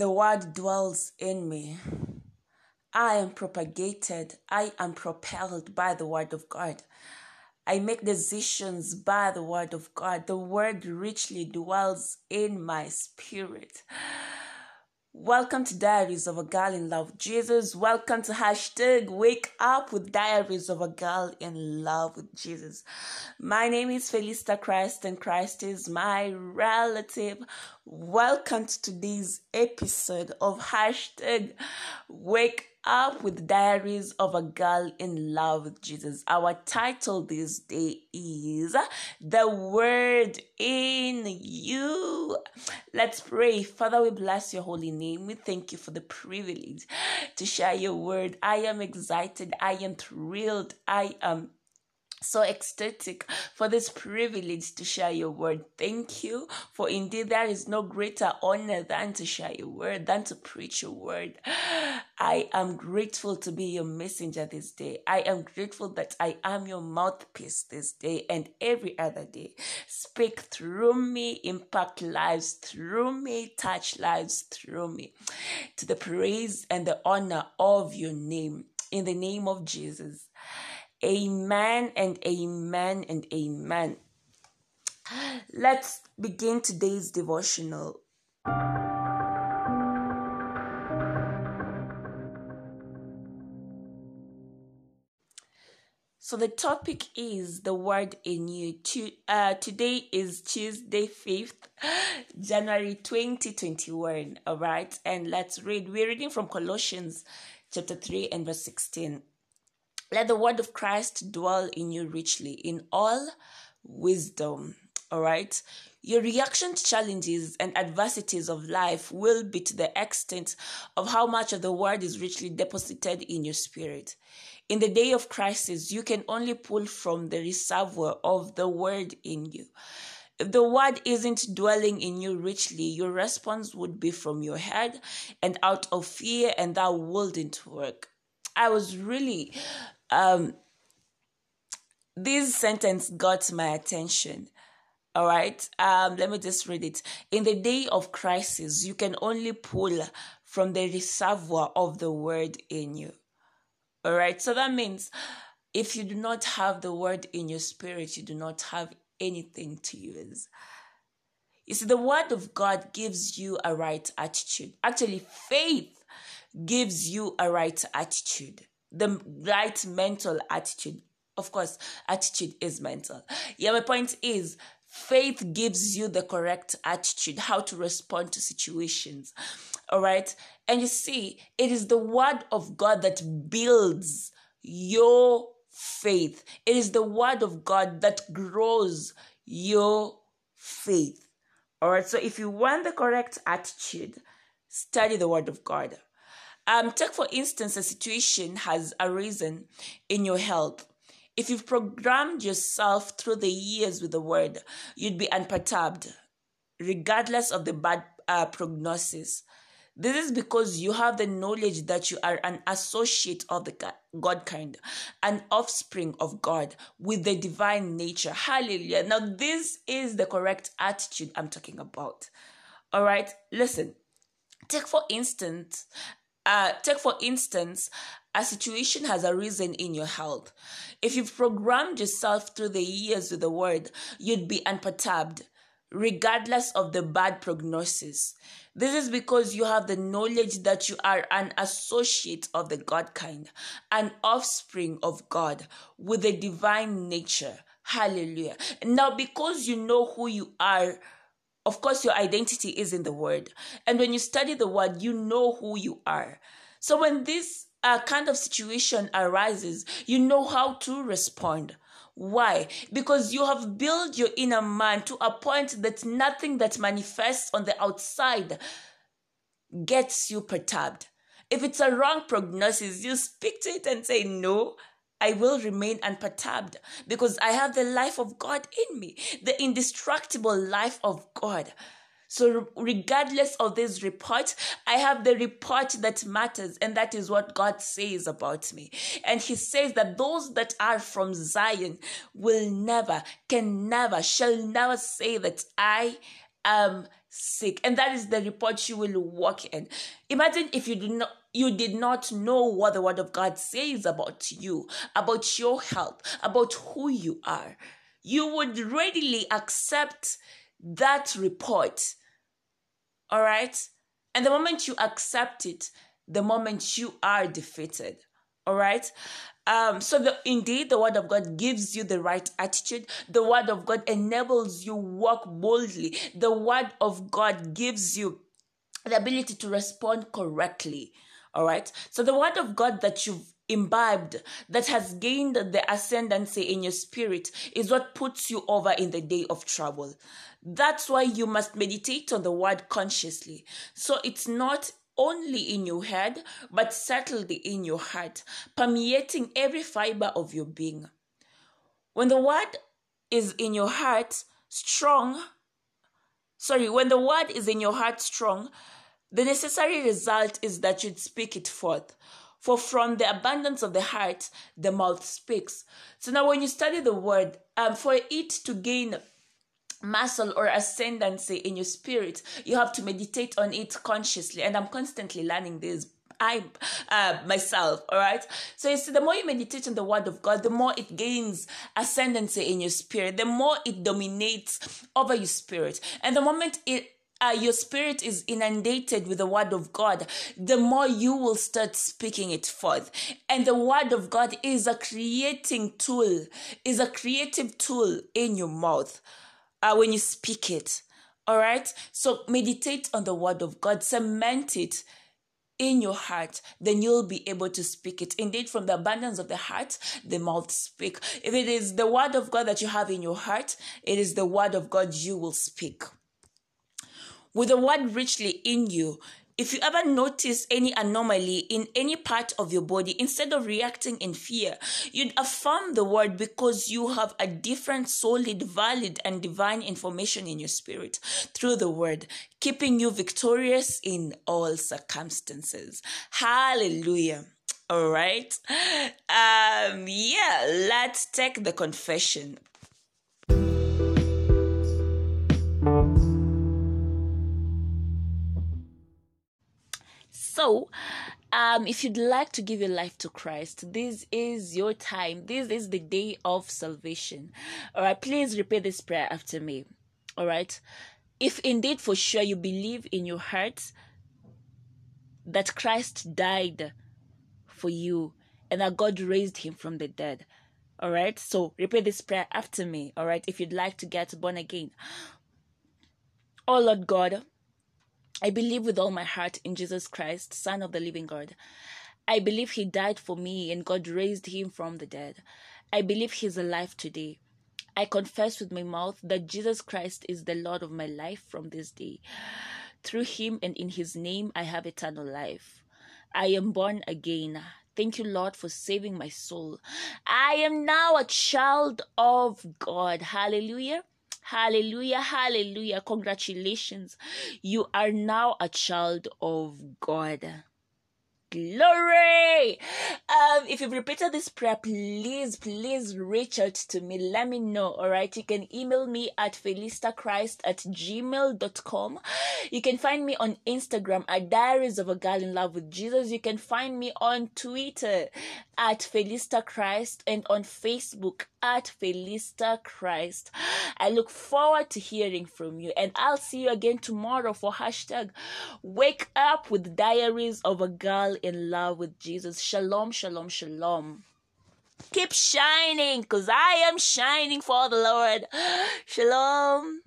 The word dwells in me. I am propagated, I am propelled by the word of God. I make decisions by the word of God. The word richly dwells in my spirit. Welcome to Diaries of a Girl in Love Jesus. Welcome to hashtag Wake Up with Diaries of a Girl in Love with Jesus. My name is Felista Christ and Christ is my relative. Welcome to today's episode of hashtag Wake up with Diaries of a Girl in Love with Jesus. Our title this day is The Word in You. Let's pray. Father, we bless your holy name. We thank you for the privilege to share your word. I am excited. I am thrilled. I am so ecstatic for this privilege to share your word. Thank you, for indeed there is no greater honor than to share your word, than to preach your word. I am grateful to be your messenger this day. I am grateful that I am your mouthpiece this day and every other day. Speak through me, impact lives through me, touch lives through me. To the praise and the honor of your name. In the name of Jesus. Amen and amen and amen. Let's begin today's devotional. So the topic is the word in you. Uh, today is Tuesday, 5th January 2021. All right, and let's read. We're reading from Colossians chapter 3 and verse 16. Let the word of Christ dwell in you richly in all wisdom. All right. Your reaction to challenges and adversities of life will be to the extent of how much of the word is richly deposited in your spirit. In the day of crisis, you can only pull from the reservoir of the word in you. If the word isn't dwelling in you richly, your response would be from your head and out of fear, and that wouldn't work. I was really um, this sentence got my attention. All right. Um, let me just read it. In the day of crisis, you can only pull from the reservoir of the word in you. All right. So that means if you do not have the word in your spirit, you do not have anything to use. You see, the word of God gives you a right attitude. Actually, faith gives you a right attitude the right mental attitude. Of course, attitude is mental. Yeah, my point is faith gives you the correct attitude, how to respond to situations. All right. And you see, it is the word of God that builds your faith. It is the word of God that grows your faith. All right. So if you want the correct attitude, study the word of God. Um, take for instance, a situation has arisen in your health. If you've programmed yourself through the years with the word, you'd be unperturbed, regardless of the bad uh, prognosis. This is because you have the knowledge that you are an associate of the God kind, an offspring of God with the divine nature. Hallelujah. Now, this is the correct attitude I'm talking about. All right, listen. Take, for instance, uh, take, for instance, a situation has arisen in your health. If you've programmed yourself through the years with the word, you'd be unperturbed, regardless of the bad prognosis. This is because you have the knowledge that you are an associate of the God kind, an offspring of God with a divine nature. Hallelujah. Now, because you know who you are, of course, your identity is in the word. And when you study the word, you know who you are. So when this uh, kind of situation arises, you know how to respond. Why? Because you have built your inner man to a point that nothing that manifests on the outside gets you perturbed. If it's a wrong prognosis, you speak to it and say, No, I will remain unperturbed because I have the life of God in me, the indestructible life of God. So, regardless of this report, I have the report that matters, and that is what God says about me. And He says that those that are from Zion will never, can never, shall never say that I am sick and that is the report you will walk in imagine if you do not you did not know what the word of god says about you about your health about who you are you would readily accept that report all right and the moment you accept it the moment you are defeated all right um, so the, indeed, the word of God gives you the right attitude. The word of God enables you walk boldly. The word of God gives you the ability to respond correctly. All right. So the word of God that you've imbibed, that has gained the ascendancy in your spirit, is what puts you over in the day of trouble. That's why you must meditate on the word consciously. So it's not only in your head, but settled in your heart, permeating every fiber of your being. When the word is in your heart strong, sorry, when the word is in your heart strong, the necessary result is that you'd speak it forth. For from the abundance of the heart, the mouth speaks. So now, when you study the word, um, for it to gain muscle or ascendancy in your spirit, you have to meditate on it consciously. And I'm constantly learning this. I uh, myself, all right. So you see, the more you meditate on the Word of God, the more it gains ascendancy in your spirit. The more it dominates over your spirit, and the moment it uh, your spirit is inundated with the word of God, the more you will start speaking it forth. And the word of God is a creating tool, is a creative tool in your mouth uh, when you speak it. All right. So meditate on the word of God, cement it in your heart, then you'll be able to speak it. Indeed, from the abundance of the heart, the mouth speak. If it is the word of God that you have in your heart, it is the word of God you will speak. With the word richly in you, if you ever notice any anomaly in any part of your body, instead of reacting in fear, you'd affirm the word because you have a different, solid, valid, and divine information in your spirit through the word, keeping you victorious in all circumstances. Hallelujah. All right. Um, yeah, let's take the confession. So, um, if you'd like to give your life to Christ, this is your time. This is the day of salvation. All right, please repeat this prayer after me. All right. If indeed for sure you believe in your heart that Christ died for you and that God raised him from the dead. All right. So repeat this prayer after me. All right. If you'd like to get born again. Oh Lord God, I believe with all my heart in Jesus Christ, Son of the living God. I believe he died for me and God raised him from the dead. I believe he's alive today. I confess with my mouth that Jesus Christ is the Lord of my life from this day. Through him and in his name, I have eternal life. I am born again. Thank you, Lord, for saving my soul. I am now a child of God. Hallelujah. Hallelujah, hallelujah. Congratulations. You are now a child of God. Glory! Um, if you've repeated this prayer, please, please reach out to me. Let me know. All right. You can email me at felistachrist at gmail.com. You can find me on Instagram at Diaries of a Girl in Love with Jesus. You can find me on Twitter at Felista Christ and on Facebook at Felista Christ. I look forward to hearing from you and I'll see you again tomorrow for hashtag wake up with diaries of a girl in love with Jesus. Shalom, shalom, shalom. Keep shining because I am shining for the Lord. Shalom.